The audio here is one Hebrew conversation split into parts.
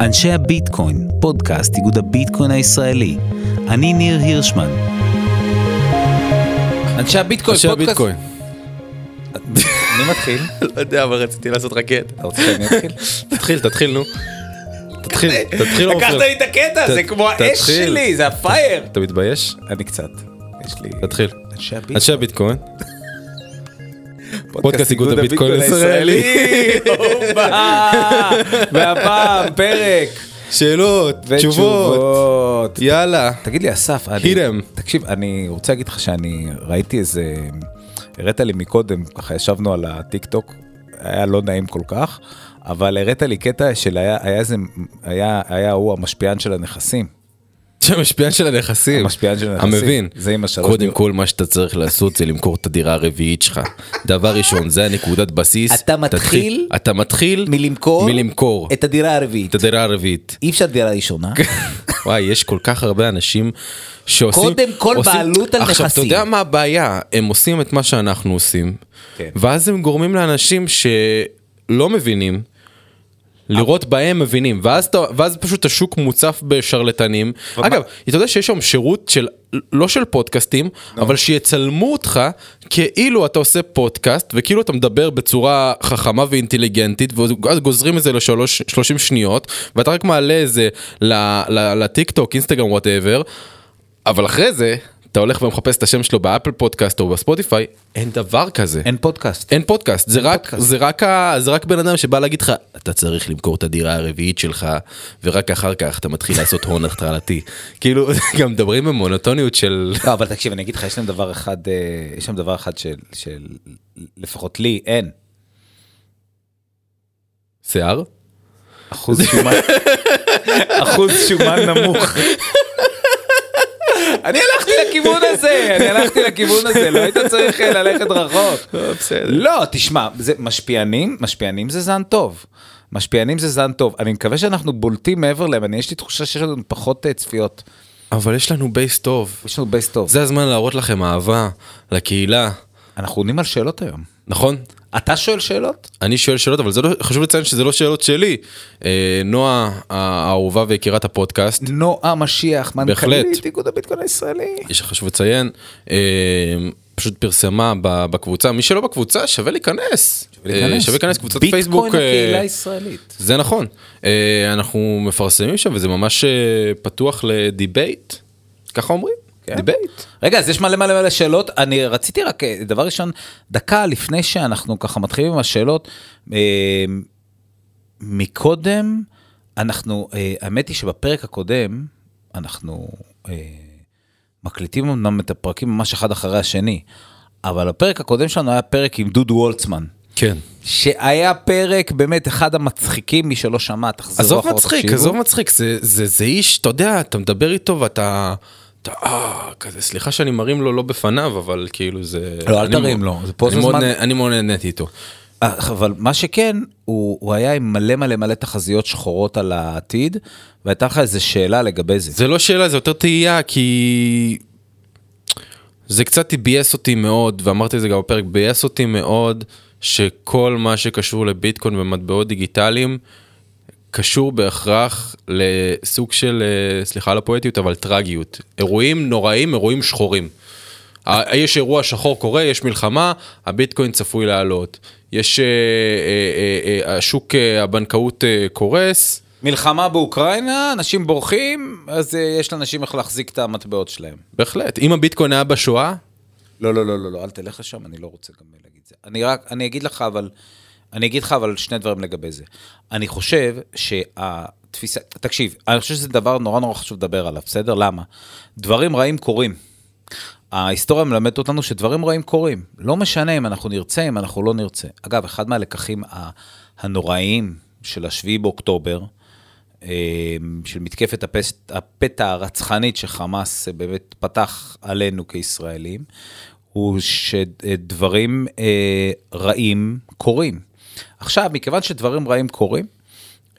אנשי הביטקוין, פודקאסט איגוד הביטקוין הישראלי. אני ניר הירשמן. אנשי הביטקוין, אנשי פודקאסט. הביטקוין. מי מתחיל? לא יודע, אבל רציתי לעשות רקט. אתה רוצה שאני אתחיל? תתחיל, תתחיל, נו. תתחיל, תתחיל. לקחת. לי את הקטע, זה כמו האש. שלי, זה הפייר. אתה מתבייש? אני קצת. יש לי... תתחיל. אנשי הביטקוין. פודקאסט איגוד הביטקוין הישראלי. והפעם פרק. שאלות, תשובות. יאללה. תגיד לי אסף. תקשיב, אני רוצה להגיד לך שאני ראיתי איזה, הראת לי מקודם, ככה ישבנו על הטיק טוק, היה לא נעים כל כך, אבל הראת לי קטע של היה, איזה, היה הוא המשפיען של הנכסים. שמשפיען של הנכסים. המשפיען של הנכסים. המבין. זה עם השלוש קודם. כל מה שאתה צריך לעשות זה למכור את הדירה הרביעית שלך. דבר ראשון, זה הנקודת בסיס. אתה מתחיל אתה מתחיל מלמכור, מלמכור את הדירה הרביעית. את הדירה הרביעית. אי אפשר דירה ראשונה. וואי, יש כל כך הרבה אנשים שעושים... קודם כל עושים- בעלות על עכשיו, אתה נכסים. יודע מה הבעיה? הם עושים את מה שאנחנו עושים, כן. ואז הם גורמים לאנשים שלא מבינים. לראות בהם מבינים. ואז אתה ואז פשוט השוק מוצף בשרלטנים. אגב אתה יודע שיש שם שירות של לא של פודקאסטים אבל שיצלמו אותך כאילו אתה עושה פודקאסט וכאילו אתה מדבר בצורה חכמה ואינטליגנטית ואז גוזרים את זה לשלוש 30 שניות ואתה רק מעלה את זה לטיק טוק אינסטגרם whatever. אבל אחרי זה אתה הולך ומחפש את השם שלו באפל פודקאסט או בספוטיפיי אין דבר כזה. אין פודקאסט. אין פודקאסט, זה רק, פודקאסט. זה רק, ה- זה רק בן אדם שבא להגיד לך, אתה צריך למכור את הדירה הרביעית שלך, ורק אחר כך אתה מתחיל לעשות הון התחלתי. כאילו, גם מדברים במונוטוניות של... לא, אבל תקשיב, אני אגיד לך, יש להם דבר אחד, אה, יש שם דבר אחד של, של, לפחות לי, אין. שיער? אחוז שומן, אחוז שומן נמוך. אני הלכתי לכיוון הזה, אני הלכתי לכיוון הזה, לא היית צריך אה, ללכת רחוק. בסדר. לא, תשמע, משפיענים, משפיענים זה זן טוב. משפיענים זה זן טוב. אני מקווה שאנחנו בולטים מעבר להם, אני יש לי תחושה שיש לנו פחות אה, צפיות. אבל יש לנו base טוב. יש לנו base טוב. זה הזמן להראות לכם אהבה, לקהילה, אנחנו עונים על שאלות היום. נכון? אתה שואל שאלות? אני שואל שאלות, אבל זה לא, חשוב לציין שזה לא שאלות שלי. אה, נועה האהובה ויקירת הפודקאסט, נועה משיח. מנכ"לית איגוד הביטקוין הישראלי. יש חשוב לציין, אה, פשוט פרסמה בקבוצה, מי שלא בקבוצה שווה להיכנס. אה, שווה להיכנס קבוצת פייסבוק. ביטקוין אה, הקהילה הישראלית. זה נכון. אה, אנחנו מפרסמים שם וזה ממש אה, פתוח ל debate, ככה אומרים? כן. debate. רגע, אז יש מלא מלא מלא שאלות. אני רציתי רק, אה, דבר ראשון, דקה לפני שאנחנו ככה מתחילים עם השאלות, אה, מקודם, אנחנו, אה, האמת היא שבפרק הקודם, אנחנו מקליטים אמנם את הפרקים ממש אחד אחרי השני, אבל הפרק הקודם שלנו היה פרק עם דודו וולצמן. כן. שהיה פרק באמת אחד המצחיקים, מי שלא שמע, תחזרו עזוב אחורה, מצחיק, תקשיבו. עזוב מצחיק, זה, זה, זה איש, אתה יודע, אתה מדבר איתו ואתה... אתה, אה, כזה, סליחה שאני מרים לו לא בפניו, אבל כאילו זה... לא, אל תרים לו, זה פה זה זמן- אני מאוד נהניתי איתו. אה, אבל מה שכן, הוא, הוא היה עם מלא מלא מלא תחזיות שחורות על העתיד, והייתה לך איזו שאלה לגבי זה. זה לא שאלה, זה יותר תהייה, כי... זה קצת ביאס אותי מאוד, ואמרתי את זה גם בפרק, ביאס אותי מאוד שכל מה שקשור לביטקוין ומטבעות דיגיטליים, קשור בהכרח לסוג של, אה, סליחה על הפואטיות, אבל טרגיות. אירועים נוראים, אירועים שחורים. יש אירוע שחור קורה, יש מלחמה, הביטקוין צפוי לעלות. יש, אה, אה, השוק הבנקאות קורס. מלחמה באוקראינה, אנשים בורחים, אז יש לאנשים איך להחזיק את המטבעות שלהם. בהחלט. אם הביטקוין היה בשואה, לא, לא, לא, לא, לא, אל תלך לשם, אני לא רוצה גם להגיד זה. אני רק, אני אגיד לך אבל, אני אגיד לך אבל שני דברים לגבי זה. אני חושב שהתפיסה, תקשיב, אני חושב שזה דבר נורא נורא חשוב לדבר עליו, בסדר? למה? דברים רעים קורים. ההיסטוריה מלמדת אותנו שדברים רעים קורים. לא משנה אם אנחנו נרצה, אם אנחנו לא נרצה. אגב, אחד מהלקחים הנוראיים של השביעי באוקטובר, אה, של מתקפת הפס- הפתע הרצחנית שחמאס באמת פתח עלינו כישראלים, הוא שדברים אה, רעים קורים. עכשיו, מכיוון שדברים רעים קורים,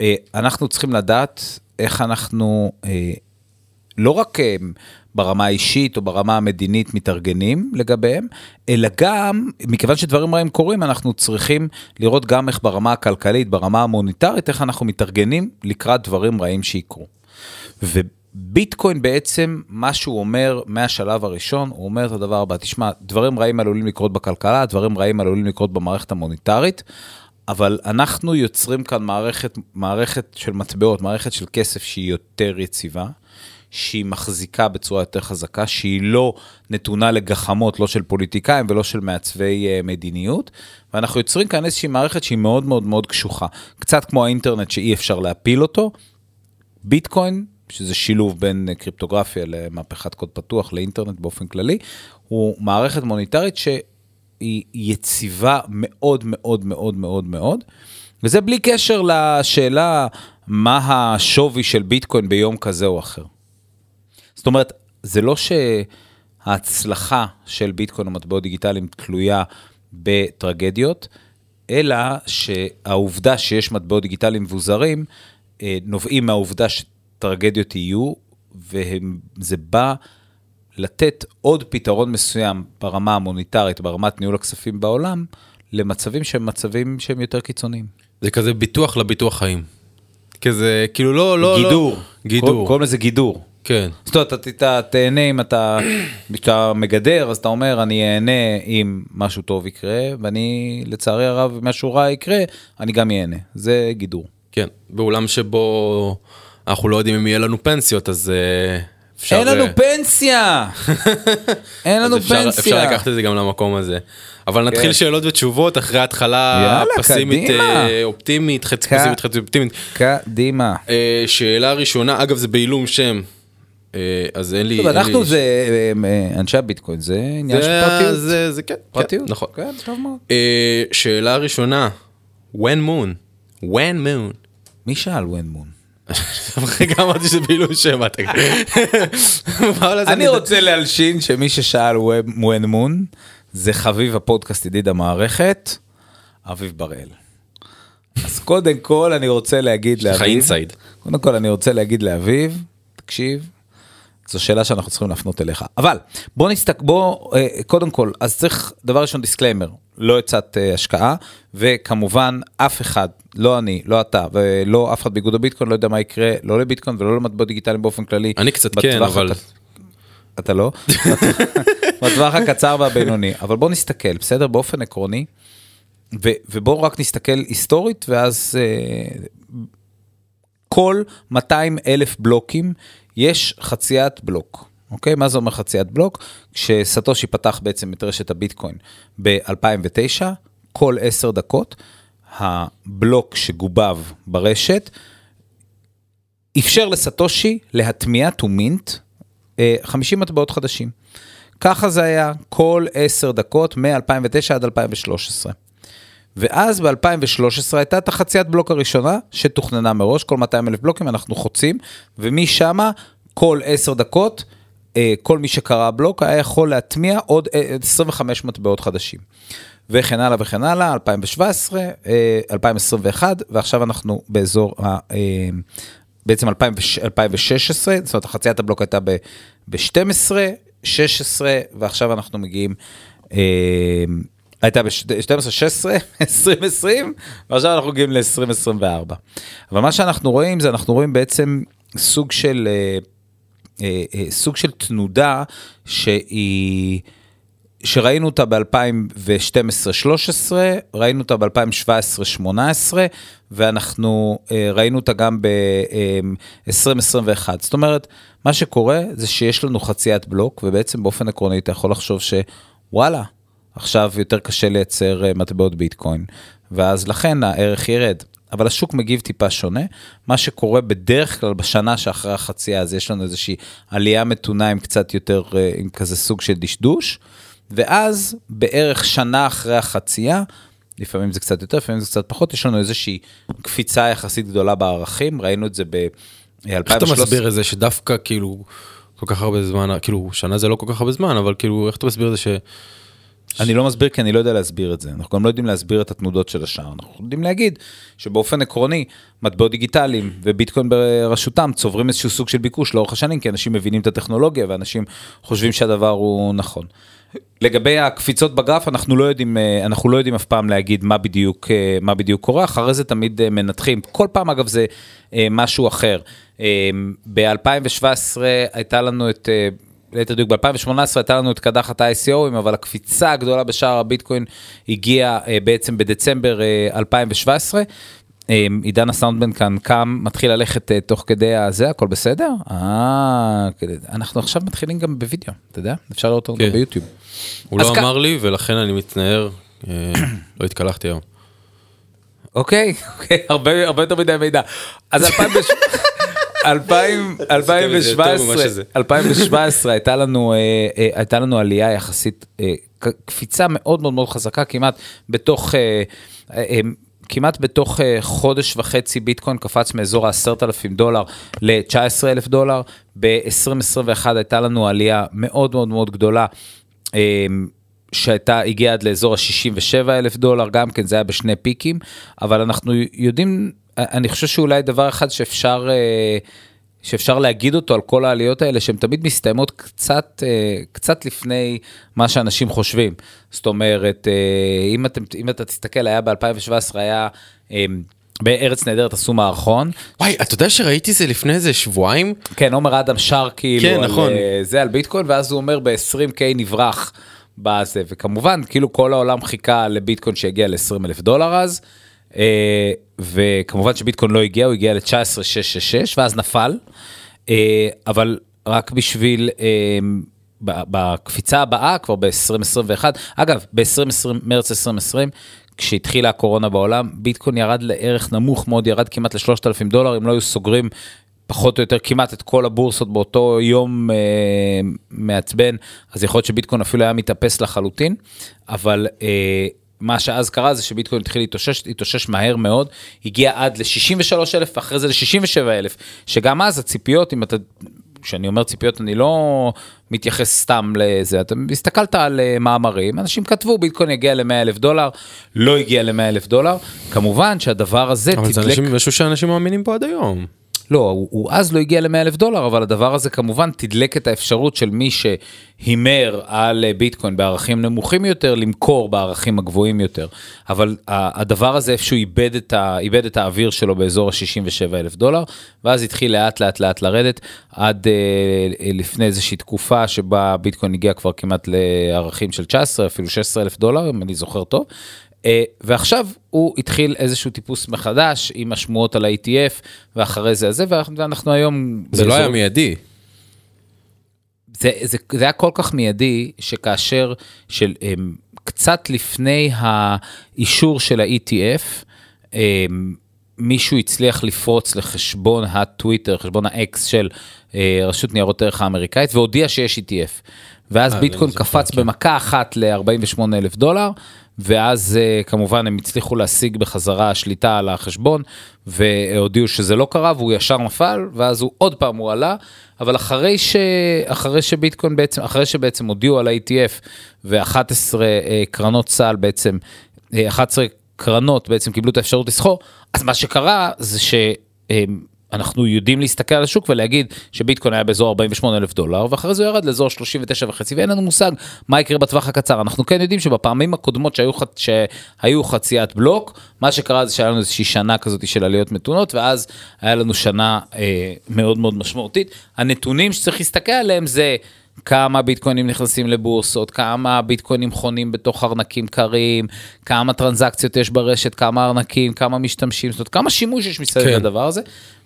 אה, אנחנו צריכים לדעת איך אנחנו אה, לא רק אה, ברמה האישית או ברמה המדינית מתארגנים לגביהם, אלא גם, מכיוון שדברים רעים קורים, אנחנו צריכים לראות גם איך ברמה הכלכלית, ברמה המוניטרית, איך אנחנו מתארגנים לקראת דברים רעים שיקרו. וביטקוין בעצם, מה שהוא אומר מהשלב הראשון, הוא אומר את הדבר הבא, תשמע, דברים רעים עלולים לקרות בכלכלה, דברים רעים עלולים לקרות במערכת המוניטרית, אבל אנחנו יוצרים כאן מערכת, מערכת של מטבעות, מערכת של כסף שהיא יותר יציבה, שהיא מחזיקה בצורה יותר חזקה, שהיא לא נתונה לגחמות, לא של פוליטיקאים ולא של מעצבי uh, מדיניות, ואנחנו יוצרים כאן איזושהי מערכת שהיא מאוד מאוד מאוד קשוחה. קצת כמו האינטרנט שאי אפשר להפיל אותו, ביטקוין, שזה שילוב בין אה, קריפטוגרפיה למהפכת קוד פתוח לאינטרנט באופן כללי, הוא מערכת מוניטרית שהיא יציבה מאוד מאוד מאוד מאוד מאוד, וזה בלי קשר לשאלה מה השווי של ביטקוין ביום כזה או אחר. זאת אומרת, זה לא שההצלחה של ביטקוין ומטבעות דיגיטליים תלויה בטרגדיות, אלא שהעובדה שיש מטבעות דיגיטליים מבוזרים, אה, נובעים מהעובדה שטרגדיות יהיו, וזה בא לתת עוד פתרון מסוים ברמה המוניטרית, ברמת ניהול הכספים בעולם, למצבים שהם מצבים שהם יותר קיצוניים. זה כזה ביטוח לביטוח חיים. כזה, כאילו לא, לא, גידור. לא. גידור. קוראים לזה גידור. כן. זאת אומרת, אתה, תהנה אם אתה, כשאתה מגדר, אז אתה אומר, אני אהנה אם משהו טוב יקרה, ואני, לצערי הרב, אם משהו רע יקרה, אני גם אהנה. זה גידור. כן, בעולם שבו אנחנו לא יודעים אם יהיה לנו פנסיות, אז אה, אפשר... אין לנו אה, פנסיה! אין לנו אפשר, אפשר פנסיה! לקחת את זה גם למקום הזה. אבל נתחיל כן. שאלות ותשובות אחרי התחלה יאללה, פסימית קדימה. אה, אופטימית, חצי ק- פסימית, חצי אופטימית. קדימה. אה, שאלה ראשונה, אגב זה בעילום שם, אה, אז אין לי... טוב, אין אנחנו לי- זה, אנשי הביטקוין, זה עניין של זה- פרטיות. זה, זה כן, פרטיות. כן, נכון. כן, טוב מאוד. אה, שאלה ראשונה, when moon, when moon. מי שאל ון מון? רגע אמרתי שזה בעילום שם, אני רוצה להלשין שמי ששאל when moon זה חביב הפודקאסט ידיד המערכת, אביב בראל. אז קודם כל אני רוצה להגיד יש לך לאביב, inside. קודם כל אני רוצה להגיד לאביב, תקשיב, זו שאלה שאנחנו צריכים להפנות אליך. אבל בוא נסתכל, בוא, אה, קודם כל, אז צריך, דבר ראשון disclaimer, לא עצת אה, השקעה, וכמובן אף אחד, לא אני, לא אתה, ולא אף אחד באיגוד הביטקוין, לא יודע מה יקרה, לא לביטקוין ולא למטבעות דיגיטליים באופן כללי. אני קצת כן, אבל- הקצ- אתה לא? בטווח הקצר והבינוני. אבל בוא נסתכל, בסדר? באופן עקרוני, ו- ובואו רק נסתכל היסטורית, ואז אה, כל 200 אלף בלוקים יש חציית בלוק. אוקיי? מה זה אומר חציית בלוק? כשסטושי פתח בעצם את רשת הביטקוין ב-2009, כל 10 דקות, הבלוק שגובב ברשת אפשר לסטושי להטמיע to mint אה, 50 מטבעות חדשים. ככה זה היה כל 10 דקות מ-2009 עד 2013. ואז ב-2013 הייתה את החציית בלוק הראשונה שתוכננה מראש, כל 200 אלף בלוקים אנחנו חוצים, ומשם כל 10 דקות, אה, כל מי שקרא בלוק היה יכול להטמיע עוד אה, 25 מטבעות חדשים. וכן הלאה וכן הלאה, 2017, אה, 2021, ועכשיו אנחנו באזור ה... אה, בעצם 2016, זאת אומרת, חציית הבלוק הייתה ב-12, 16, ועכשיו אנחנו מגיעים, אה, הייתה ב-12, 16, 2020, ועכשיו אנחנו מגיעים ל-2024. אבל מה שאנחנו רואים זה, אנחנו רואים בעצם סוג של, אה, אה, אה, סוג של תנודה שהיא... שראינו אותה ב-2012-13, ראינו אותה ב-2017-18, ואנחנו אה, ראינו אותה גם ב-2021. זאת אומרת, מה שקורה זה שיש לנו חציית בלוק, ובעצם באופן עקרוני אתה יכול לחשוב שוואלה, עכשיו יותר קשה לייצר אה, מטבעות ביטקוין, ואז לכן הערך ירד. אבל השוק מגיב טיפה שונה. מה שקורה בדרך כלל בשנה שאחרי החצייה, אז יש לנו איזושהי עלייה מתונה עם קצת יותר, אה, עם כזה סוג של דשדוש. ואז בערך שנה אחרי החצייה, לפעמים זה קצת יותר, לפעמים זה קצת פחות, יש לנו איזושהי קפיצה יחסית גדולה בערכים, ראינו את זה ב-2013. איך אתה מסביר את זה שדווקא כאילו כל כך הרבה זמן, כאילו שנה זה לא כל כך הרבה זמן, אבל כאילו איך אתה מסביר את זה אני לא מסביר כי אני לא יודע להסביר את זה. אנחנו גם לא יודעים להסביר את התנודות של השער. אנחנו יודעים להגיד שבאופן עקרוני, מטבעות דיגיטליים וביטקוין בראשותם צוברים איזשהו סוג של ביקוש לאורך השנים, כי אנשים מבינים את הטכנולוגיה ואנשים חושבים שהדבר הוא נכון. לגבי הקפיצות בגרף אנחנו לא יודעים אה, אנחנו לא יודעים אף פעם להגיד מה בדיוק אה, מה בדיוק קורה אחרי זה תמיד אה, מנתחים כל פעם אגב זה משהו אחר. ב-2017 הייתה לנו את ליתר דיוק ב-2018 הייתה לנו את קדחת ה-ICOים אבל הקפיצה הגדולה בשער הביטקוין הגיעה בעצם בדצמבר 2017 עידן הסאונדבן כאן קם, מתחיל ללכת תוך כדי הזה, הכל בסדר? אה, אנחנו עכשיו מתחילים גם בווידאו, אתה יודע? אפשר לראות אותו כן. ביוטיוב. הוא לא אמר לי ולכן אני מתנער, אה, לא התקלחתי היום. אוקיי, אוקיי, הרבה יותר מדי מידע. אז 2017 הייתה לנו אה, הייתה לנו עלייה יחסית קפיצה מאוד מאוד מאוד חזקה כמעט בתוך כמעט בתוך חודש וחצי ביטקוין קפץ מאזור ה-10,000 דולר ל-19,000 דולר. ב-2021 הייתה לנו עלייה מאוד מאוד מאוד גדולה. שהייתה, הגיעה עד לאזור ה-67 אלף דולר, גם כן זה היה בשני פיקים, אבל אנחנו יודעים, אני חושב שאולי דבר אחד שאפשר, אה, שאפשר להגיד אותו על כל העליות האלה, שהן תמיד מסתיימות קצת, אה, קצת לפני מה שאנשים חושבים. זאת אומרת, אה, אם, אתם, אם אתה תסתכל, היה ב-2017, היה... אה, בארץ נהדרת עשו מערכון. וואי, אתה יודע שראיתי זה לפני איזה שבועיים? כן, עומר אדם שר כאילו, כן, נכון. על, זה על ביטקוין, ואז הוא אומר ב-20K נברח בזה, וכמובן, כאילו כל העולם חיכה לביטקוין שיגיע ל-20 אלף דולר אז, וכמובן שביטקוין לא הגיע, הוא הגיע ל-19,666 ואז נפל, אה, אבל רק בשביל, אה, בקפיצה הבאה כבר ב-2021, אגב, ב-2020, מרץ 2020, כשהתחילה הקורונה בעולם, ביטקוין ירד לערך נמוך מאוד, ירד כמעט ל-3,000 דולר, אם לא היו סוגרים פחות או יותר כמעט את כל הבורסות באותו יום אה, מעצבן, אז יכול להיות שביטקוין אפילו היה מתאפס לחלוטין, אבל אה, מה שאז קרה זה שביטקוין התחיל להתאושש, להתאושש מהר מאוד, הגיע עד ל-63,000 ואחרי זה ל-67,000, שגם אז הציפיות, אם אתה, כשאני אומר ציפיות אני לא מתייחס סתם לזה, אתה הסתכלת על uh, מאמרים, אנשים כתבו ביטקוין יגיע ל 100000 דולר, לא הגיע ל 100000 דולר, כמובן שהדבר הזה אבל תדלק... אבל זה משהו שאנשים מאמינים בו עד היום. לא, הוא, הוא אז לא הגיע ל-100 אלף דולר, אבל הדבר הזה כמובן תדלק את האפשרות של מי שהימר על אה, ביטקוין בערכים נמוכים יותר, למכור בערכים הגבוהים יותר. אבל הדבר הזה איפשהו איבד את, ה, איבד את האוויר שלו באזור ה-67 אלף דולר, ואז התחיל לאט לאט לאט לרדת, עד אה, לפני איזושהי תקופה שבה ביטקוין הגיע כבר כמעט לערכים של 19, אפילו 16 אלף דולר, אם אני זוכר טוב. אה, ועכשיו הוא התחיל איזשהו טיפוס מחדש עם השמועות על ה-ETF ואחרי זה זה ואנחנו היום זה לא היה מיידי. זה, זה, זה היה כל כך מיידי שכאשר של um, קצת לפני האישור של ה-ETF um, מישהו הצליח לפרוץ לחשבון הטוויטר חשבון האקס של uh, רשות ניירות ערך האמריקאית והודיע שיש ETF ואז ביטקוין קפץ כן. במכה אחת ל-48 אלף דולר. ואז uh, כמובן הם הצליחו להשיג בחזרה שליטה על החשבון והודיעו שזה לא קרה והוא ישר נפל ואז הוא עוד פעם הוא עלה. אבל אחרי ש... אחרי שביטקוין בעצם אחרי שבעצם הודיעו על ה-ETF ו-11 uh, קרנות סל בעצם uh, 11 קרנות בעצם קיבלו את האפשרות לסחור אז מה שקרה זה ש... אנחנו יודעים להסתכל על השוק ולהגיד שביטקוין היה באזור 48 אלף דולר ואחרי זה הוא ירד לאזור 39 וחצי ואין לנו מושג מה יקרה בטווח הקצר אנחנו כן יודעים שבפעמים הקודמות שהיו, שהיו חציית בלוק מה שקרה זה שהיה לנו איזושהי שנה כזאת של עליות מתונות ואז היה לנו שנה אה, מאוד מאוד משמעותית הנתונים שצריך להסתכל עליהם זה. כמה ביטקוינים נכנסים לבורסות, כמה ביטקוינים חונים בתוך ארנקים קרים, כמה טרנזקציות יש ברשת, כמה ארנקים, כמה משתמשים, זאת אומרת כמה שימוש יש מסביב כן. לדבר הזה,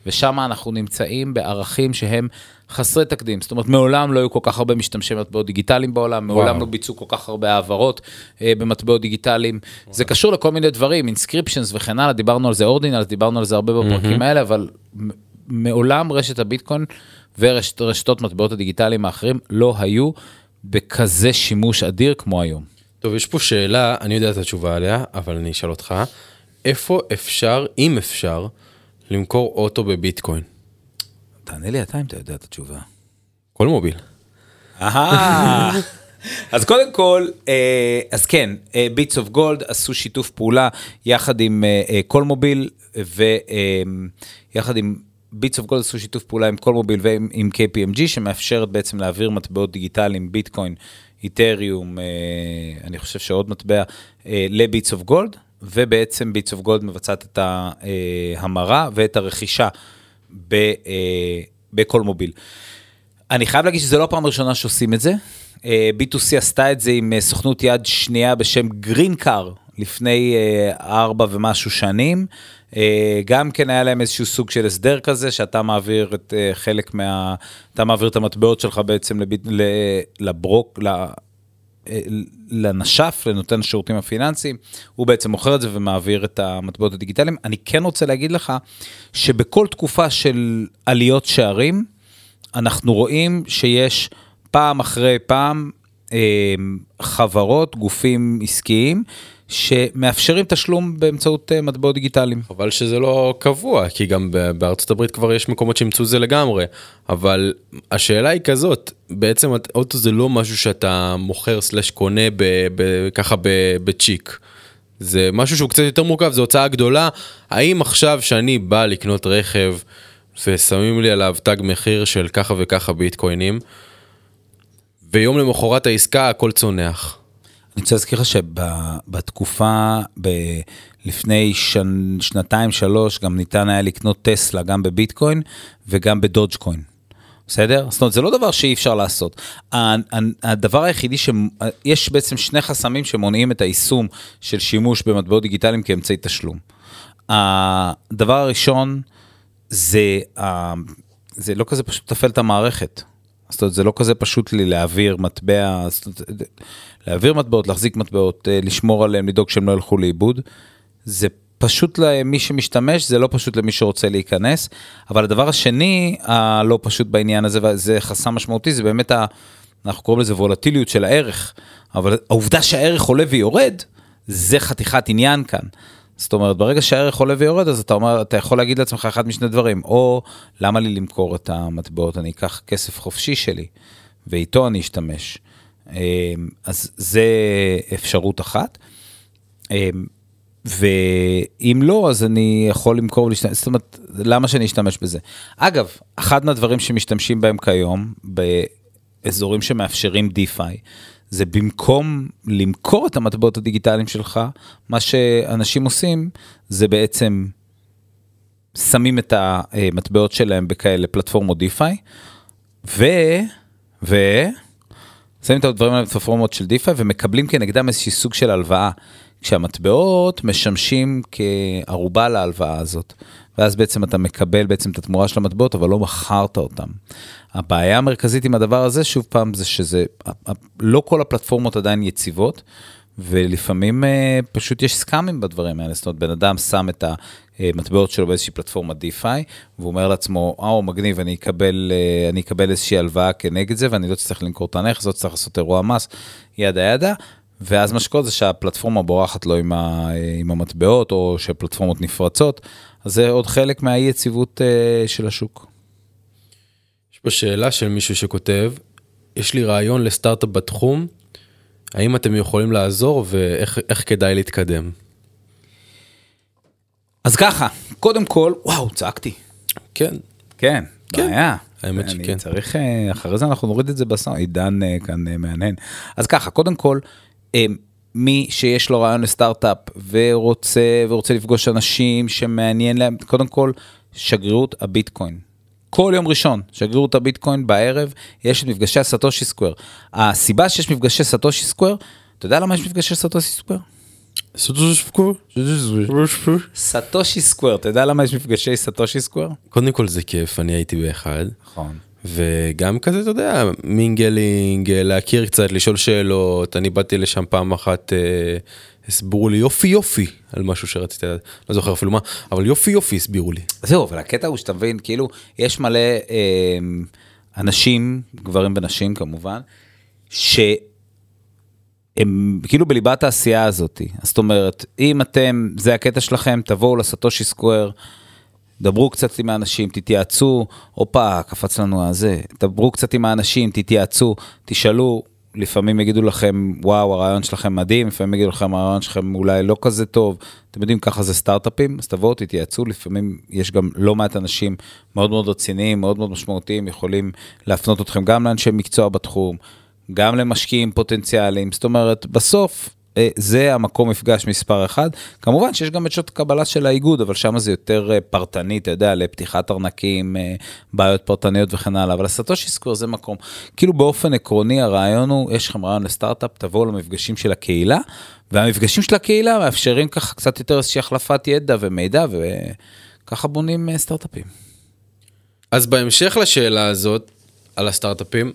ושם אנחנו נמצאים בערכים שהם חסרי תקדים. זאת אומרת, מעולם לא היו כל כך הרבה משתמשי מטבעות דיגיטליים בעולם, מעולם וואו. לא ביצעו כל כך הרבה העברות אה, במטבעות דיגיטליים. וואו. זה קשור לכל מיני דברים, אינסקריפשנס וכן הלאה, דיברנו על זה אורדינלס, דיברנו על זה הרבה בפרקים mm-hmm. האלה, אבל מעולם רשת הביטקוין ורשתות מטבעות הדיגיטליים האחרים לא היו בכזה שימוש אדיר כמו היום. טוב, יש פה שאלה, אני יודע את התשובה עליה, אבל אני אשאל אותך, איפה אפשר, אם אפשר, למכור אוטו בביטקוין? תענה לי אתה אם אתה יודע את התשובה. כל מוביל. אז קודם כל, אה, אז כן, ביטס אוף גולד עשו שיתוף פעולה יחד עם קולמוביל ויחד עם Bits of Gold עשו שיתוף פעולה עם קולמוביל ועם KPMG שמאפשרת בעצם להעביר מטבעות דיגיטליים, ביטקוין, איתריום, אני חושב שעוד מטבע, ל Bits of Gold, ובעצם Bits of Gold מבצעת את ההמרה ואת הרכישה בקולמוביל. אני חייב להגיד שזו לא הפעם הראשונה שעושים את זה. אה, B2C עשתה את זה עם אה, סוכנות יד שנייה בשם Green Car לפני אה, ארבע ומשהו שנים. גם כן היה להם איזשהו סוג של הסדר כזה, שאתה מעביר את חלק מה... אתה מעביר את המטבעות שלך בעצם לב... לברוק, לנשף, לנותן השירותים הפיננסיים, הוא בעצם מוכר את זה ומעביר את המטבעות הדיגיטליים. אני כן רוצה להגיד לך שבכל תקופה של עליות שערים, אנחנו רואים שיש פעם אחרי פעם אה, חברות, גופים עסקיים, שמאפשרים תשלום באמצעות אה, מטבעות דיגיטליים. אבל שזה לא קבוע, כי גם בארצות הברית כבר יש מקומות שימצאו זה לגמרי. אבל השאלה היא כזאת, בעצם אוטו זה לא משהו שאתה מוכר סלש קונה ב, ב, ככה בצ'יק. זה משהו שהוא קצת יותר מורכב, זו הוצאה גדולה. האם עכשיו שאני בא לקנות רכב ושמים לי עליו תג מחיר של ככה וככה ביטקוינים, ויום למחרת העסקה הכל צונח. אני רוצה להזכיר לך שבתקופה, ב... לפני שנ... שנתיים, שלוש, גם ניתן היה לקנות טסלה גם בביטקוין וגם בדודג'קוין. בסדר? זאת אומרת, זה לא דבר שאי אפשר לעשות. הדבר היחידי ש... יש בעצם שני חסמים שמונעים את היישום של שימוש במטבעות דיגיטליים כאמצעי תשלום. הדבר הראשון זה, זה לא כזה פשוט לתפעל את המערכת. זאת אומרת, זה לא כזה פשוט לי להעביר מטבע, להעביר מטבעות, להחזיק מטבעות, אה, לשמור עליהם, לדאוג שהם לא ילכו לאיבוד. זה פשוט למי שמשתמש, זה לא פשוט למי שרוצה להיכנס. אבל הדבר השני הלא פשוט בעניין הזה, וזה חסם משמעותי, זה באמת, ה, אנחנו קוראים לזה וולטיליות של הערך. אבל העובדה שהערך עולה ויורד, זה חתיכת עניין כאן. זאת אומרת, ברגע שהערך עולה ויורד, אז אתה אומר, אתה יכול להגיד לעצמך אחד משני דברים, או למה לי למכור את המטבעות, אני אקח כסף חופשי שלי, ואיתו אני אשתמש. אמ, אז זה אפשרות אחת. אמ, ואם לא, אז אני יכול למכור ולהשתמש, זאת אומרת, למה שאני אשתמש בזה? אגב, אחד מהדברים שמשתמשים בהם כיום, באזורים שמאפשרים DeFi, זה במקום למכור את המטבעות הדיגיטליים שלך, מה שאנשים עושים זה בעצם שמים את המטבעות שלהם בכאלה פלטפורמות DeFi, ו... ו... שמים את הדברים האלה בפלטפורמות של DeFi ומקבלים כנגדם איזשהי סוג של הלוואה, כשהמטבעות משמשים כערובה להלוואה הזאת. ואז בעצם אתה מקבל בעצם את התמורה של המטבעות, אבל לא מכרת אותם. הבעיה המרכזית עם הדבר הזה, שוב פעם, זה שזה, לא כל הפלטפורמות עדיין יציבות, ולפעמים אה, פשוט יש סקאמים בדברים האלה, זאת אומרת, בן אדם שם את המטבעות שלו באיזושהי פלטפורמה DeFi, והוא אומר לעצמו, אה, מגניב, אני אקבל, אה, אני אקבל איזושהי הלוואה כנגד זה, ואני לא צריך למכור את הנכס, לא צריך לעשות אירוע מס, ידה ידה. ואז מה שקורה זה שהפלטפורמה בורחת לו עם, ה, עם המטבעות, או שפלטפורמות נפרצות, אז זה עוד חלק מהאי יציבות של השוק. יש פה שאלה של מישהו שכותב, יש לי רעיון לסטארט-אפ בתחום, האם אתם יכולים לעזור ואיך כדאי להתקדם? אז ככה, קודם כל, וואו, צעקתי. כן. כן, כן. בעיה. האמת שכן. אני צריך, אה, אחרי זה אנחנו נוריד את זה בסוף, עידן אה, כאן מהנהן. אז ככה, קודם כל, מי שיש לו רעיון לסטארט-אפ ורוצה, ורוצה לפגוש אנשים שמעניין להם, קודם כל, שגרירות הביטקוין. כל יום ראשון, שגרירות הביטקוין בערב, יש את מפגשי ה Satoshi Square. הסיבה שיש מפגשי Satoshi Square, אתה יודע למה יש מפגשי Satoshi Square? Satoshi Square, אתה יודע למה יש מפגשי סטושי סקוואר? קודם כל זה כיף, אני הייתי באחד. נכון. וגם כזה, אתה יודע, mingling, להכיר קצת, לשאול שאלות, אני באתי לשם פעם אחת, אה, הסבירו לי יופי יופי על משהו שרציתי, לא זוכר אפילו מה, אבל יופי יופי הסבירו לי. זהו, אבל הקטע הוא שאתה מבין, כאילו, יש מלא אה, אנשים, גברים ונשים כמובן, שהם כאילו בליבת העשייה הזאת. זאת אומרת, אם אתם, זה הקטע שלכם, תבואו לסטושי סקוואר. דברו קצת עם האנשים, תתייעצו, הופה, קפץ לנו הזה, דברו קצת עם האנשים, תתייעצו, תשאלו, לפעמים יגידו לכם, וואו, הרעיון שלכם מדהים, לפעמים יגידו לכם, הרעיון שלכם אולי לא כזה טוב. אתם יודעים, ככה זה סטארט-אפים, אז תבואו, תתייעצו, לפעמים יש גם לא מעט אנשים מאוד מאוד רציניים, מאוד מאוד משמעותיים, יכולים להפנות אתכם גם לאנשי מקצוע בתחום, גם למשקיעים פוטנציאליים. זאת אומרת, בסוף, זה המקום מפגש מספר אחד. כמובן שיש גם את שעות קבלה של האיגוד, אבל שם זה יותר אה, פרטני, אתה יודע, לפתיחת ארנקים, אה, בעיות פרטניות וכן הלאה, אבל הסטושי סקוור זה מקום. כאילו באופן עקרוני הרעיון הוא, יש לכם רעיון לסטארט-אפ, תבואו למפגשים של הקהילה, והמפגשים של הקהילה מאפשרים ככה קצת יותר איזושהי החלפת ידע ומידע, וככה בונים סטארט-אפים. אז בהמשך לשאלה הזאת, על הסטארט-אפים,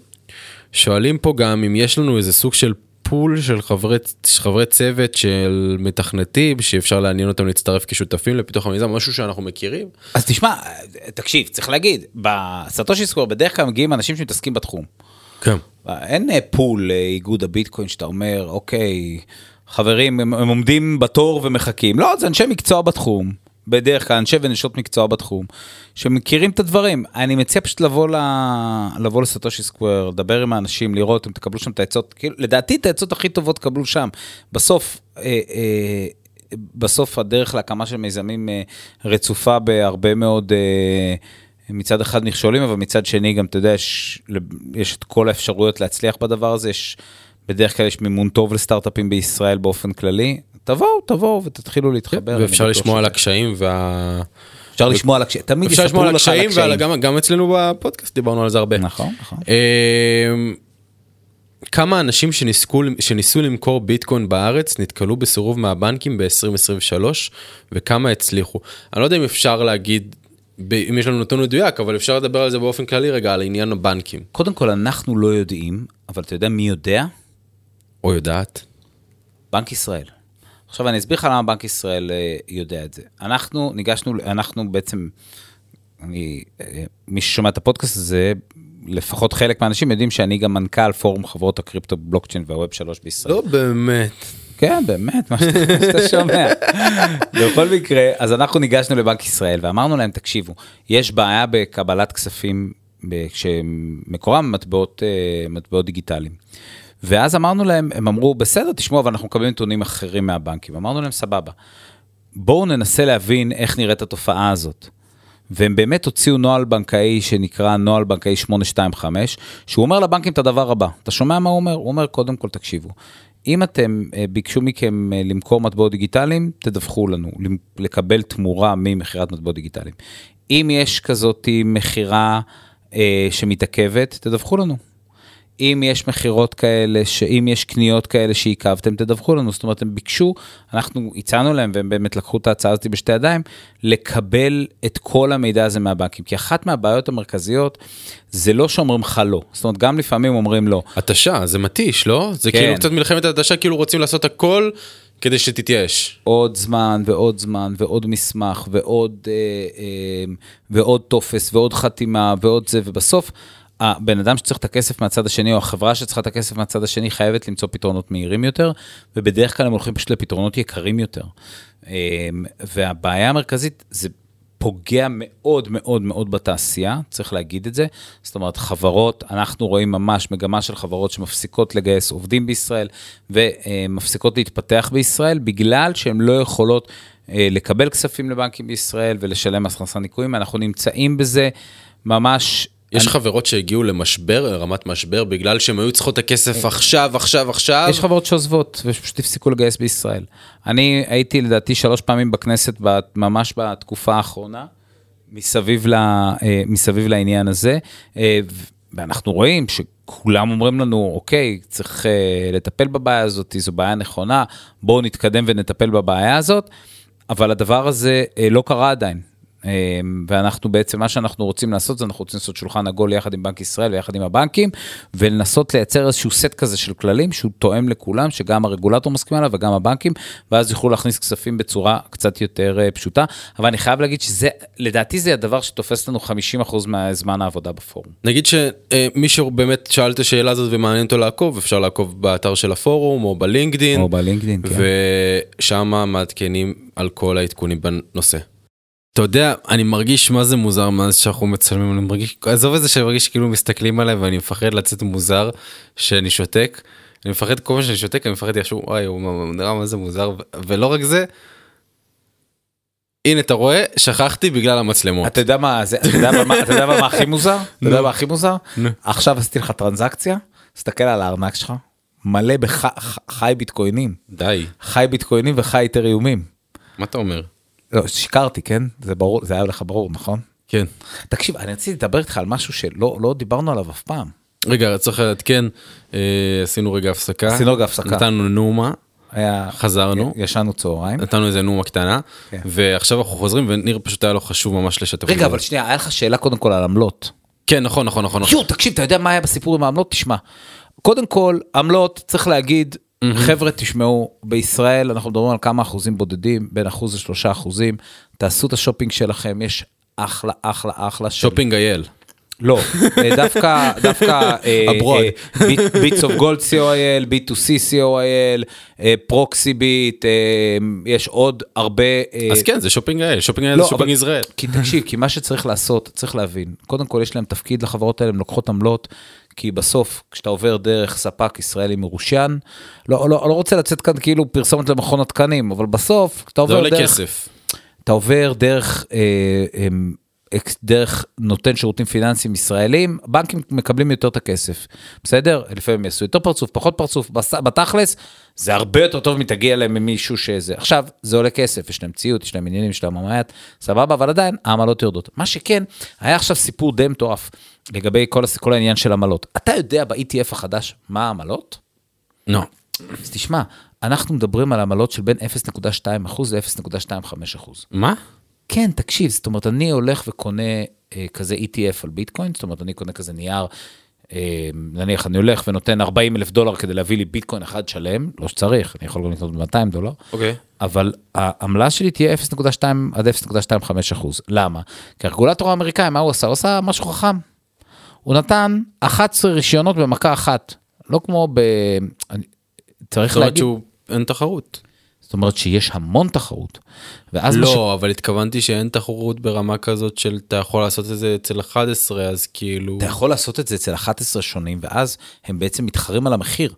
שואלים פה גם אם יש לנו איזה סוג של פול של חברי, חברי צוות של מתכנתים שאפשר לעניין אותם להצטרף כשותפים לפיתוח המיזם, משהו שאנחנו מכירים. אז תשמע, תקשיב, צריך להגיד, בסטושי סקוור בדרך כלל מגיעים אנשים שמתעסקים בתחום. כן. אין אה, פול איגוד הביטקוין שאתה אומר, אוקיי, חברים, הם, הם עומדים בתור ומחכים. לא, זה אנשי מקצוע בתחום. בדרך כלל אנשי ונשות מקצוע בתחום, שמכירים את הדברים. אני מציע פשוט לבוא, ל... לבוא לסטושי סקוואר, לדבר עם האנשים, לראות אם תקבלו שם את העצות, כאילו, לדעתי את העצות הכי טובות תקבלו שם. בסוף, אה, אה, בסוף הדרך להקמה של מיזמים אה, רצופה בהרבה מאוד... אה, מצד אחד מכשולים, אבל מצד שני גם, אתה יודע, יש, יש את כל האפשרויות להצליח בדבר הזה, יש, בדרך כלל יש מימון טוב לסטארט-אפים בישראל באופן כללי, תבואו, תבואו ותתחילו להתחבר. ואפשר לשמוע על הקשיים וה... אפשר לשמוע על הקשיים, תמיד אפשר לשמוע על הקשיים, וגם אצלנו בפודקאסט דיברנו על זה הרבה. נכון, נכון. אמ, כמה אנשים שניסקו, שניסו למכור ביטקוין בארץ נתקלו בסירוב מהבנקים ב-2023 וכמה הצליחו. אני לא יודע אם אפשר להגיד, אם יש לנו נתון מדויק, אבל אפשר לדבר על זה באופן כללי רגע, על עניין הבנקים. קודם כל, אנחנו לא יודעים, אבל אתה יודע מי יודע? או יודעת? בנק ישראל. עכשיו אני אסביר לך למה בנק ישראל אה, יודע את זה. אנחנו ניגשנו, אנחנו בעצם, אני, אה, מי ששומע את הפודקאסט הזה, לפחות חלק מהאנשים יודעים שאני גם מנכ"ל פורום חברות הקריפטו בלוקצ'יין והווב 3 בישראל. לא באמת. כן, באמת, מה שאתה שומע. בכל מקרה, אז אנחנו ניגשנו לבנק ישראל ואמרנו להם, תקשיבו, יש בעיה בקבלת כספים שמקורם מטבעות, אה, מטבעות דיגיטליים. ואז אמרנו להם, הם אמרו, בסדר, תשמעו, אבל אנחנו מקבלים נתונים אחרים מהבנקים. אמרנו להם, סבבה, בואו ננסה להבין איך נראית התופעה הזאת. והם באמת הוציאו נוהל בנקאי שנקרא נוהל בנקאי 825, שהוא אומר לבנקים את הדבר הבא. אתה שומע מה הוא אומר? הוא אומר, קודם כל תקשיבו. אם אתם אה, ביקשו מכם אה, למכור מטבעות דיגיטליים, תדווחו לנו, לקבל תמורה ממכירת מטבעות דיגיטליים. אם יש כזאת מכירה אה, שמתעכבת, תדווחו לנו. אם יש מכירות כאלה, שאם יש קניות כאלה שעיכבתם, תדווחו לנו. זאת אומרת, הם ביקשו, אנחנו הצענו להם, והם באמת לקחו את ההצעה הזאת בשתי ידיים, לקבל את כל המידע הזה מהבנקים. כי אחת מהבעיות המרכזיות, זה לא שאומרים לך לא. זאת אומרת, גם לפעמים אומרים לא. התשה, זה מתיש, לא? זה כן. כאילו קצת מלחמת התשה, כאילו רוצים לעשות הכל. כדי שתתייאש. עוד זמן ועוד זמן ועוד מסמך ועוד, אה, אה, ועוד טופס ועוד חתימה ועוד זה, ובסוף הבן אדם שצריך את הכסף מהצד השני, או החברה שצריכה את הכסף מהצד השני, חייבת למצוא פתרונות מהירים יותר, ובדרך כלל הם הולכים פשוט לפתרונות יקרים יותר. אמ, והבעיה המרכזית זה פוגע מאוד מאוד מאוד בתעשייה, צריך להגיד את זה. זאת אומרת, חברות, אנחנו רואים ממש מגמה של חברות שמפסיקות לגייס עובדים בישראל ומפסיקות להתפתח בישראל, בגלל שהן לא יכולות אה, לקבל כספים לבנקים בישראל ולשלם מס הכנסה ניכויים. אנחנו נמצאים בזה ממש יש אני... חברות שהגיעו למשבר, לרמת משבר, בגלל שהם היו צריכות את הכסף עכשיו, עכשיו, עכשיו. יש חברות שעוזבות ושפשוט הפסיקו לגייס בישראל. אני הייתי לדעתי שלוש פעמים בכנסת ממש בתקופה האחרונה, מסביב, לה, אה, מסביב לעניין הזה, אה, ואנחנו רואים שכולם אומרים לנו, אוקיי, צריך אה, לטפל בבעיה הזאת, זו בעיה נכונה, בואו נתקדם ונטפל בבעיה הזאת, אבל הדבר הזה לא קרה עדיין. אמ, ואנחנו בעצם, מה שאנחנו רוצים לעשות זה אנחנו רוצים לעשות שולחן עגול יחד עם בנק ישראל ויחד עם הבנקים, ולנסות לייצר איזשהו סט כזה של כללים שהוא תואם לכולם, שגם הרגולטור מסכים עליו וגם הבנקים, ואז יוכלו להכניס כספים בצורה קצת יותר אה, פשוטה. אבל אני חייב להגיד שזה, לדעתי זה הדבר שתופס לנו 50% מהזמן העבודה בפורום. נגיד שמישהו אה, באמת שאל את השאלה הזאת ומעניין אותו לעקוב, אפשר לעקוב באתר של הפורום או בלינקדין. או בלינקדין, כן. ושם מעדכנים על כל העדכונים בנושא. אתה יודע, אני מרגיש מה זה מוזר מאז שאנחנו מצלמים, אני מרגיש, עזוב את זה שאני מרגיש כאילו מסתכלים עליי ואני מפחד לצאת מוזר שאני שותק. אני מפחד כל פעם שאני שותק, אני מפחד יחשוב, וואי, הוא נראה מה זה מוזר, ולא רק זה, הנה אתה רואה, שכחתי בגלל המצלמות. אתה יודע מה, זה, אתה יודע מה, אתה יודע מה הכי מוזר? אתה יודע מה הכי מוזר? עכשיו עשיתי לך טרנזקציה, תסתכל על הארנק שלך, מלא בחי ביטקוינים, די, חי ביטקוינים וחי אתריומים. מה אתה אומר? לא, שיקרתי, כן? זה ברור, זה היה לך ברור, נכון? כן. תקשיב, אני רציתי לדבר איתך על משהו שלא לא דיברנו עליו אף פעם. רגע, צריך לעדכן, אה, עשינו רגע הפסקה. עשינו רגע הפסקה. נתנו נאומה, היה... חזרנו. ישנו צהריים. נתנו איזה נאומה קטנה, כן. ועכשיו אנחנו חוזרים, וניר פשוט היה לו חשוב ממש לשתף. רגע. אבל שנייה, היה לך שאלה קודם כל על עמלות. כן, נכון, נכון, נכון. נכון. יואו, תקשיב, אתה יודע מה היה בסיפור עם העמלות? תשמע. קודם כל, עמלות, צריך להגיד, חבר'ה, תשמעו, בישראל אנחנו מדברים על כמה אחוזים בודדים, בין אחוז לשלושה אחוזים. תעשו את השופינג שלכם, יש אחלה, אחלה, אחלה של... שופינג אייל. לא, אה, דווקא, דווקא, Abroad. ביטס אוף גולד co.il, B2C co.il, פרוקסי ביט, יש עוד הרבה... אה, אז כן, זה שופינג אייל, שופינג אייל לא, זה שופינג אבל- ישראל. כי תקשיב, כי מה שצריך לעשות, צריך להבין, קודם כל יש להם תפקיד לחברות האלה, הן לוקחות עמלות, כי בסוף, כשאתה עובר דרך ספק ישראלי מרושיין, לא, לא, לא רוצה לצאת כאן כאילו פרסומת למכון התקנים, אבל בסוף, כשאתה זה עובר עולה דרך... כסף. אתה עובר דרך, אה, אה, דרך נותן שירותים פיננסיים ישראלים, בנקים מקבלים יותר את הכסף, בסדר? לפעמים יעשו יותר פרצוף, פחות פרצוף, בתכלס, זה הרבה יותר טוב מתגיע להם ממישהו שזה. עכשיו, זה עולה כסף, יש להם ציוד, יש להם עניינים, יש להם ממ"יית, סבבה, אבל עדיין העמלות יורדות. מה שכן, היה עכשיו סיפור די מטורף לגבי כל, הס- כל העניין של עמלות. אתה יודע ב-ETF החדש מה העמלות? לא. אז תשמע, אנחנו מדברים על עמלות של בין 0.2% ל-0.25%. מה? כן, תקשיב, זאת אומרת, אני הולך וקונה אה, כזה ETF על ביטקוין, זאת אומרת, אני קונה כזה נייר, אה, נניח אני הולך ונותן 40 אלף דולר כדי להביא לי ביטקוין אחד שלם, לא שצריך, אני יכול גם לקנות ב-200 דולר, אוקיי. אבל העמלה שלי תהיה 0.2 עד 0.25 אחוז. למה? כי הרגולטור האמריקאי, מה הוא עשה? הוא עשה משהו חכם. הוא נתן 11 רישיונות במכה אחת, לא כמו ב... אני- צריך זאת אומרת להגיד, שהוא, אין תחרות. זאת אומרת שיש המון תחרות. ואז לא, אבל התכוונתי שאין תחרות ברמה כזאת של אתה יכול לעשות את זה אצל 11, אז כאילו... אתה יכול לעשות את זה אצל 11 שונים, ואז הם בעצם מתחרים על המחיר.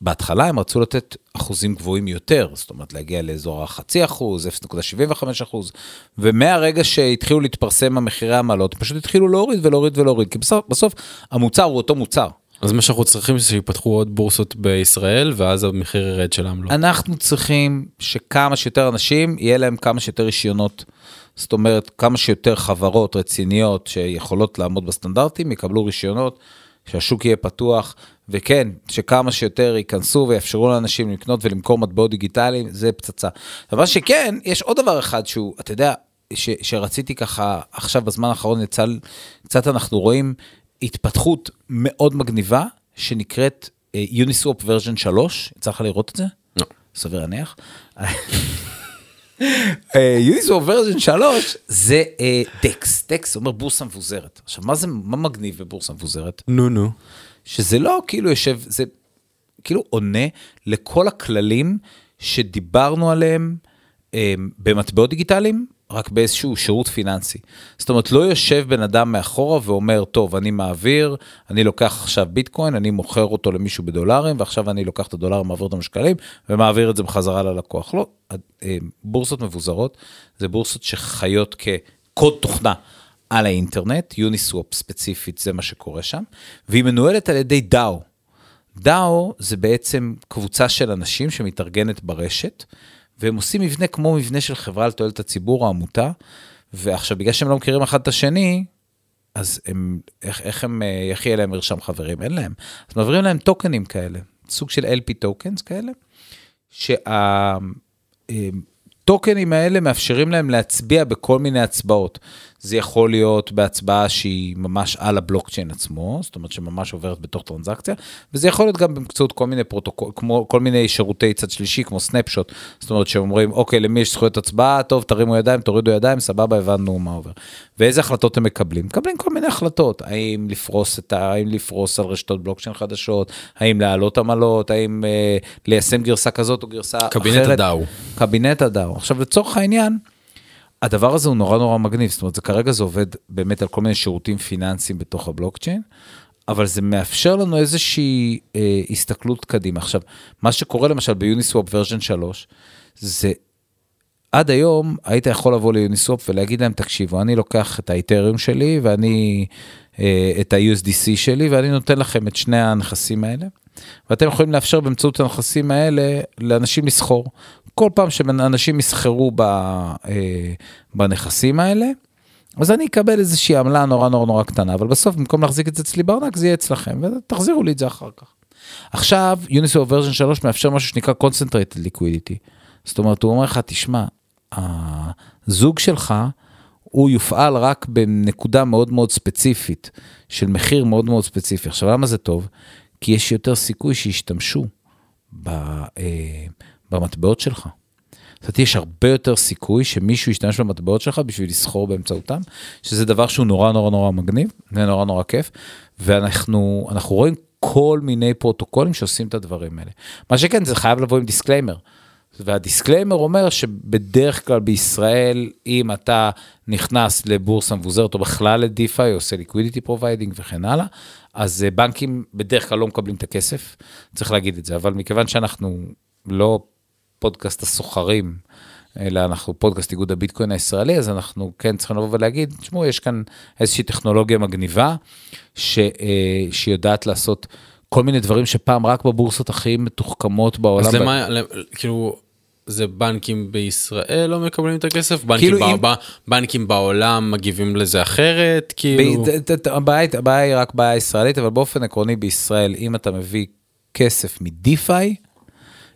בהתחלה הם רצו לתת אחוזים גבוהים יותר, זאת אומרת להגיע לאזור החצי אחוז, 0.75 אחוז, ומהרגע שהתחילו להתפרסם המחירי העמלות, פשוט התחילו להוריד ולהוריד ולהוריד, כי בסוף, בסוף המוצר הוא אותו מוצר. אז מה שאנחנו צריכים זה שיפתחו עוד בורסות בישראל, ואז המחיר ירד של העמלות. אנחנו צריכים שכמה שיותר אנשים, יהיה להם כמה שיותר רישיונות. זאת אומרת, כמה שיותר חברות רציניות שיכולות לעמוד בסטנדרטים, יקבלו רישיונות, שהשוק יהיה פתוח, וכן, שכמה שיותר ייכנסו ויאפשרו לאנשים לקנות ולמכור מטבעות דיגיטליים, זה פצצה. אבל שכן, יש עוד דבר אחד שהוא, אתה יודע, ש, שרציתי ככה, עכשיו בזמן האחרון יצא, קצת אנחנו רואים התפתחות מאוד מגניבה, שנקראת יוניסוופ ורז'ן 3, יצא לך לראות את זה? לא. סביר להניח. יוניסוופ ורז'ן 3 זה דקס, דקס אומר בורסה מבוזרת. עכשיו מה זה, מה מגניב בבורסה מבוזרת? נו נו. שזה לא כאילו יושב, זה כאילו עונה לכל הכללים שדיברנו עליהם אה, במטבעות דיגיטליים, רק באיזשהו שירות פיננסי. זאת אומרת, לא יושב בן אדם מאחורה ואומר, טוב, אני מעביר, אני לוקח עכשיו ביטקוין, אני מוכר אותו למישהו בדולרים, ועכשיו אני לוקח את הדולרים, מעביר אותם לשקלים, ומעביר את זה בחזרה ללקוח. לא, אה, בורסות מבוזרות, זה בורסות שחיות כקוד תוכנה. על האינטרנט, יוניסוופ ספציפית, זה מה שקורה שם, והיא מנוהלת על ידי דאו. דאו זה בעצם קבוצה של אנשים שמתארגנת ברשת, והם עושים מבנה כמו מבנה של חברה לתועלת הציבור, העמותה, ועכשיו בגלל שהם לא מכירים אחד את השני, אז הם, איך, איך הם, אה, איך יהיה להם מרשם חברים? אין להם. אז מעבירים להם טוקנים כאלה, סוג של LP טוקנס כאלה, שהטוקנים האלה מאפשרים להם להצביע בכל מיני הצבעות. זה יכול להיות בהצבעה שהיא ממש על הבלוקצ'יין עצמו, זאת אומרת שממש עוברת בתוך טרנזקציה, וזה יכול להיות גם באמצעות כל מיני פרוטוקול, כמו כל מיני שירותי צד שלישי, כמו Snapshot, זאת אומרת שאומרים, אוקיי, למי יש זכויות הצבעה, טוב, תרימו ידיים, תורידו ידיים, סבבה, הבנו מה עובר. ואיזה החלטות הם מקבלים? מקבלים כל מיני החלטות, האם לפרוס את ה... האם לפרוס על רשתות בלוקצ'יין חדשות, האם להעלות עמלות, האם אה, ליישם גרסה כזאת או גרסה קבינט אחרת. ה DAO. קבינט הדאו. עכשיו לצורך העניין, הדבר הזה הוא נורא נורא מגניב, זאת אומרת, זה כרגע זה עובד באמת על כל מיני שירותים פיננסיים בתוך הבלוקצ'יין, אבל זה מאפשר לנו איזושהי אה, הסתכלות קדימה. עכשיו, מה שקורה למשל ביוניסוואפ ורז'ן 3, זה עד היום היית יכול לבוא ליוניסוואפ ולהגיד להם, תקשיבו, אני לוקח את האיתריום שלי ואני, אה, את ה-USDC שלי, ואני נותן לכם את שני הנכסים האלה, ואתם יכולים לאפשר באמצעות הנכסים האלה לאנשים לסחור. כל פעם שאנשים יסחרו ב, אה, בנכסים האלה, אז אני אקבל איזושהי עמלה נורא נורא נורא קטנה, אבל בסוף במקום להחזיק את זה אצלי בארנק זה יהיה אצלכם, ותחזירו לי את זה אחר כך. עכשיו, יוניסו ורז'ן 3 מאפשר משהו שנקרא concentrated liquidity. זאת אומרת, הוא אומר לך, תשמע, הזוג שלך, הוא יופעל רק בנקודה מאוד מאוד ספציפית, של מחיר מאוד מאוד ספציפי. עכשיו, למה זה טוב? כי יש יותר סיכוי שישתמשו ב, אה, במטבעות שלך. זאת אומרת, יש הרבה יותר סיכוי שמישהו ישתמש במטבעות שלך בשביל לסחור באמצעותם, שזה דבר שהוא נורא נורא נורא מגניב, זה נורא נורא כיף, ואנחנו רואים כל מיני פרוטוקולים שעושים את הדברים האלה. מה שכן, זה חייב לבוא עם disclaimer. וה disclaimer אומר שבדרך כלל בישראל, אם אתה נכנס לבורסה מבוזרת או בכלל ל DeFi, עושה liquidity providing וכן הלאה, אז אה, בנקים בדרך כלל לא מקבלים את הכסף, צריך להגיד את זה, אבל מכיוון שאנחנו לא פודקאסט הסוחרים, אלא אנחנו פודקאסט איגוד הביטקוין הישראלי, אז אנחנו כן צריכים לבוא ולהגיד, תשמעו, יש כאן איזושהי טכנולוגיה מגניבה, ש, אה, שיודעת לעשות כל מיני דברים שפעם רק בבורסות הכי מתוחכמות בעולם. אז למה, כאילו, זה בנקים בישראל לא מקבלים את הכסף? בנקים, כאילו בא, אם... בנקים בעולם מגיבים לזה אחרת? כאילו... ב, הבעיה היא רק בעיה ישראלית, אבל באופן עקרוני בישראל, אם אתה מביא כסף מדיפיי,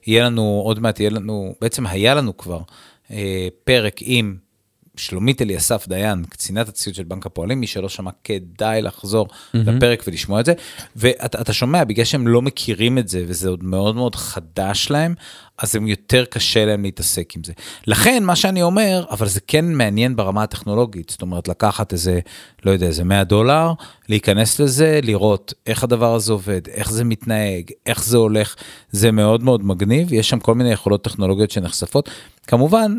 יהיה לנו, עוד מעט יהיה לנו, בעצם היה לנו כבר אה, פרק עם שלומית אליסף דיין, קצינת הציוד של בנק הפועלים, מי שלא שמע, כדאי לחזור mm-hmm. לפרק ולשמוע את זה. ואתה שומע, בגלל שהם לא מכירים את זה, וזה עוד מאוד מאוד חדש להם, אז הם יותר קשה להם להתעסק עם זה. לכן, מה שאני אומר, אבל זה כן מעניין ברמה הטכנולוגית, זאת אומרת, לקחת איזה, לא יודע, איזה 100 דולר, להיכנס לזה, לראות איך הדבר הזה עובד, איך זה מתנהג, איך זה הולך, זה מאוד מאוד מגניב, יש שם כל מיני יכולות טכנולוגיות שנחשפות. כמובן,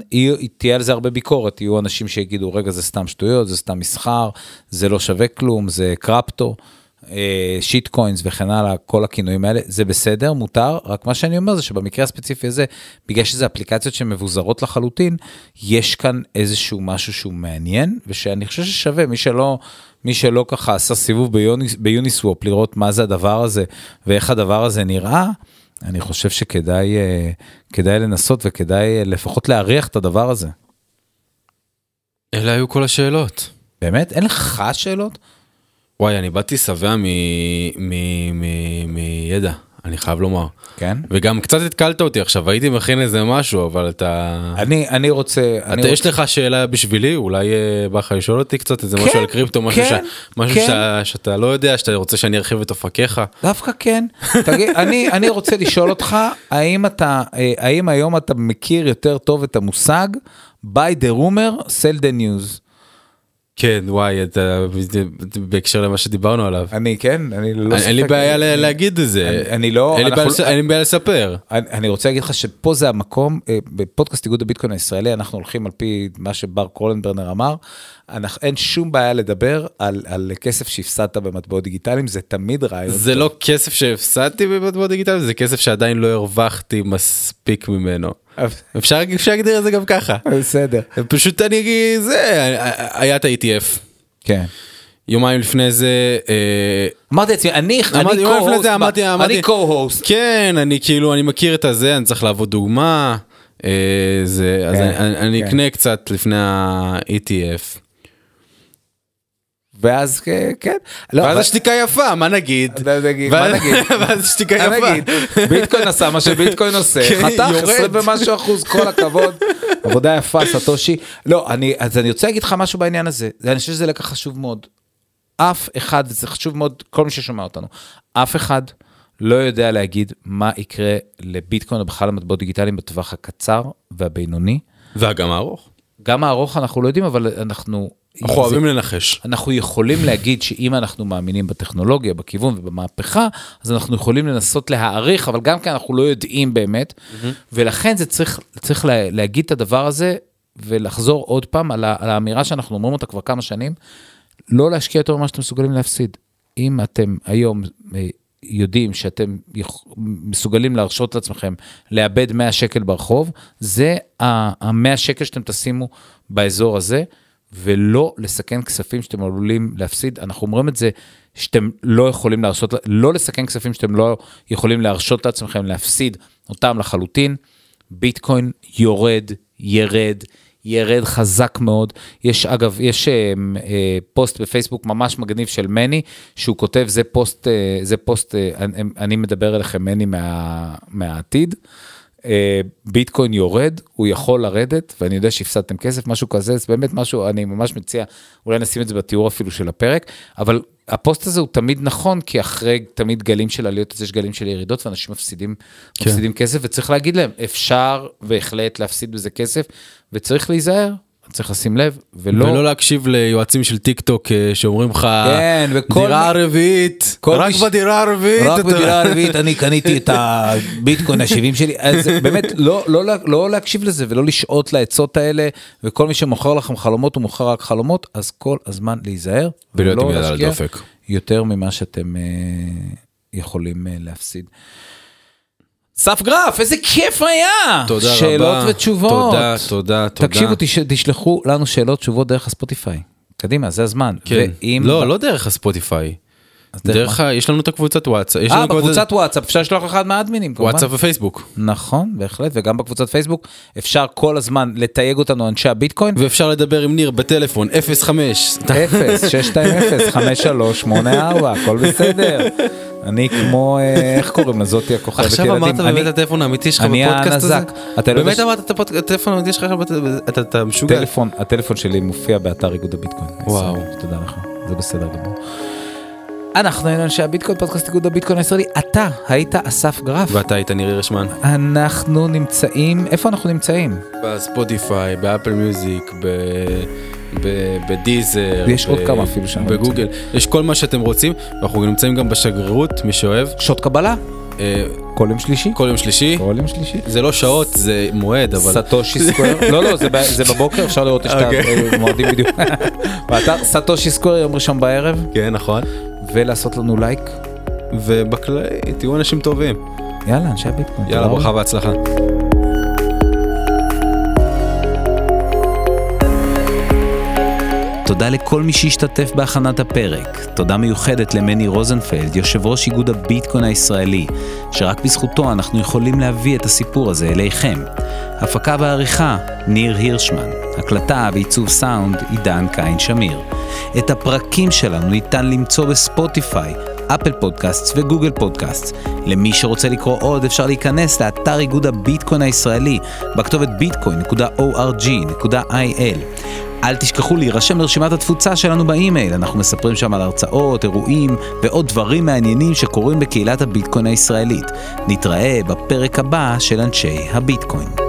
תהיה על זה הרבה ביקורת, יהיו אנשים שיגידו, רגע, זה סתם שטויות, זה סתם מסחר, זה לא שווה כלום, זה קרפטו. שיט קוינס וכן הלאה, כל הכינויים האלה, זה בסדר, מותר, רק מה שאני אומר זה שבמקרה הספציפי הזה, בגלל שזה אפליקציות שמבוזרות לחלוטין, יש כאן איזשהו משהו שהוא מעניין, ושאני חושב ששווה, מי שלא, מי שלא ככה עשה סיבוב ביוניס, ביוניסוופ, לראות מה זה הדבר הזה ואיך הדבר הזה נראה, אני חושב שכדאי אה, כדאי לנסות וכדאי אה, לפחות להריח את הדבר הזה. אלה היו כל השאלות. באמת? אין לך שאלות? וואי, אני באתי שבע מידע, אני חייב לומר. כן? וגם קצת התקלת אותי עכשיו, הייתי מכין איזה משהו, אבל אתה... אני, אני רוצה... אתה, אני יש רוצה... לך שאלה בשבילי? אולי אה, בא לך לשאול אותי קצת איזה כן, משהו על קריפטו, משהו, כן, ש... משהו כן. שאתה, שאתה לא יודע, שאתה רוצה שאני ארחיב את אופקיך? דווקא כן. תגיד, אני, אני רוצה לשאול אותך, האם אתה, אה, האם היום אתה מכיר יותר טוב את המושג by the rumor, sell the news? כן וואי אתה בהקשר למה שדיברנו עליו. אני כן אני לא אין לי בעיה להגיד את זה. אני לא אין לי בעיה לספר. אני רוצה להגיד לך שפה זה המקום אה, בפודקאסט איגוד הביטקוין הישראלי אנחנו הולכים על פי מה שבר קרולנברנר אמר אין שום בעיה לדבר על, על כסף שהפסדת במטבעות דיגיטליים, זה תמיד רעיון. זה טוב. לא כסף שהפסדתי במטבעות דיגיטליים, זה כסף שעדיין לא הרווחתי מספיק ממנו. אפשר להגדיר את זה גם ככה. בסדר. פשוט אני אגיד, זה, היה את ה-ETF. כן. יומיים לפני זה אה, אמרתי לעצמי אני אני co-host כן אני כאילו אני מכיר את הזה אני צריך לעבוד דוגמה אה, זה אז כן, אני כן. אקנה קצת לפני ה-ETF. ואז כן. לא, ואז השתיקה יפה, מה נגיד? מה נגיד? ואז השתיקה יפה. ביטקוין עשה מה שביטקוין עושה, כן, חתך 20 ומשהו אחוז, כל הכבוד. עבודה יפה, סטושי. לא, אז אני רוצה להגיד לך משהו בעניין הזה, אני חושב שזה לקח חשוב מאוד. אף אחד, זה חשוב מאוד, כל מי ששומע אותנו, אף אחד לא יודע להגיד מה יקרה לביטקוין או בכלל למטבעות דיגיטליים בטווח הקצר והבינוני. וגם הארוך. גם הארוך אנחנו לא יודעים, אבל אנחנו אנחנו אוהבים לנחש. אנחנו יכולים להגיד שאם אנחנו מאמינים בטכנולוגיה, בכיוון ובמהפכה, אז אנחנו יכולים לנסות להעריך, אבל גם כי אנחנו לא יודעים באמת, ולכן זה צריך, צריך לה, להגיד את הדבר הזה ולחזור עוד פעם על, ה, על האמירה שאנחנו אומרים אותה כבר כמה שנים, לא להשקיע יותר ממה שאתם מסוגלים להפסיד. אם אתם היום אה, יודעים שאתם מסוגלים להרשות לעצמכם לאבד 100 שקל ברחוב, זה ה-100 שקל שאתם תשימו באזור הזה, ולא לסכן כספים שאתם עלולים להפסיד. אנחנו אומרים את זה שאתם לא יכולים להרשות, לא לסכן כספים שאתם לא יכולים להרשות לעצמכם להפסיד אותם לחלוטין. ביטקוין יורד, ירד, ירד חזק מאוד. יש, אגב, יש אה, אה, פוסט בפייסבוק ממש מגניב של מני, שהוא כותב, זה פוסט, אה, זה פוסט, אני, מדבר אליכם, מני מה, מהעתיד. ביטקוין יורד, הוא יכול לרדת, ואני יודע שהפסדתם כסף, משהו כזה, זה באמת משהו, אני ממש מציע, אולי נשים את זה בתיאור אפילו של הפרק, אבל הפוסט הזה הוא תמיד נכון, כי אחרי תמיד גלים של עליות, אז יש גלים של ירידות, ואנשים מפסידים, כן. מפסידים כסף, וצריך להגיד להם, אפשר בהחלט להפסיד בזה כסף, וצריך להיזהר, צריך לשים לב, ולא... ולא להקשיב ליועצים של טיק טוק אה, שאומרים לך, כן, וכל דירה רביעית, רק מי ש- בדירה הרביעית. רק אתה- בדירה הרביעית אני קניתי את הביטקוין ה-70 שלי, אז באמת לא, לא, לא להקשיב לזה ולא לשעות לעצות האלה, וכל מי שמוכר לכם חלומות הוא מוכר רק חלומות, אז כל הזמן להיזהר, ולהיות עם ולא יד על להשקיע הדופק. יותר ממה שאתם אה, יכולים אה, להפסיד. סף גרף, איזה כיף היה! תודה רבה. שאלות ותשובות. תודה, תודה, תודה. תקשיבו, תש, תשלחו לנו שאלות תשובות דרך הספוטיפיי. קדימה, זה הזמן. כן. ואם... לא, לא דרך הספוטיפיי. דרך ה... יש לנו את הקבוצת וואטסאפ. אה, בקבוצת וואטסאפ אפשר לשלוח אחד מהאדמינים, כמובן. וואטסאפ ופייסבוק. נכון, בהחלט, וגם בקבוצת פייסבוק אפשר כל הזמן לתייג אותנו אנשי הביטקוין. ואפשר לדבר עם ניר בטלפון 05. 0, 620, 5384, הכל בסדר. אני כמו, אה, איך קוראים לזאתי הכוכבת ילדים? עכשיו אמרת אני- באמת הטלפון האמיתי שלך אני בפודקאסט הזה? אתה לא באמת אמרת את הטלפון האמיתי שלך אתה- משוגע. טלפון, הטלפון שלי מופיע באתר איגוד הביטקוין. וואו. תודה לך, זה בסדר גמור. אנחנו היינו אנשי הביטקוין, פודקאסט איגוד הביטקוין הישראלי. אתה היית אסף גרף. ואתה היית ניר הירשמן. אנחנו נמצאים, איפה אנחנו נמצאים? בספוטיפיי, באפל מיוזיק, ב- ב Deezer. עוד ב- כמה אפילו שאנחנו בגוגל. יש כל מה שאתם רוצים. ואנחנו נמצאים גם בשגרירות, מי שאוהב. שעות קבלה? אה, כל יום שלישי? כל יום שלישי. כל יום שלישי. זה לא שעות, זה מועד, אבל... Satoshi Square, לא לא זה בבוקר אפשר לראות את אוקיי. המועדים בדיוק. באתר Satoshi Square יום ראשון בערב כן, נכון. ולעשות לנו לייק. ובכללי, תהיו אנשים טובים. יאללה אנשי הביטקוין. יאללה. ברכה והצלחה. תודה לכל מי שהשתתף בהכנת הפרק. תודה מיוחדת למני רוזנפלד, יושב ראש איגוד הביטקוין הישראלי, שרק בזכותו אנחנו יכולים להביא את הסיפור הזה אליכם. הפקה ועריכה, ניר הירשמן. הקלטה ועיצוב סאונד, עידן קין שמיר. את הפרקים שלנו ניתן למצוא בספוטיפיי, אפל פודקאסט וגוגל פודקאסט. למי שרוצה לקרוא עוד אפשר להיכנס לאתר איגוד הביטקוין הישראלי בכתובת bitcoin.org.il. אל תשכחו להירשם לרשימת התפוצה שלנו באימייל, אנחנו מספרים שם על הרצאות, אירועים ועוד דברים מעניינים שקורים בקהילת הביטקוין הישראלית. נתראה בפרק הבא של אנשי הביטקוין.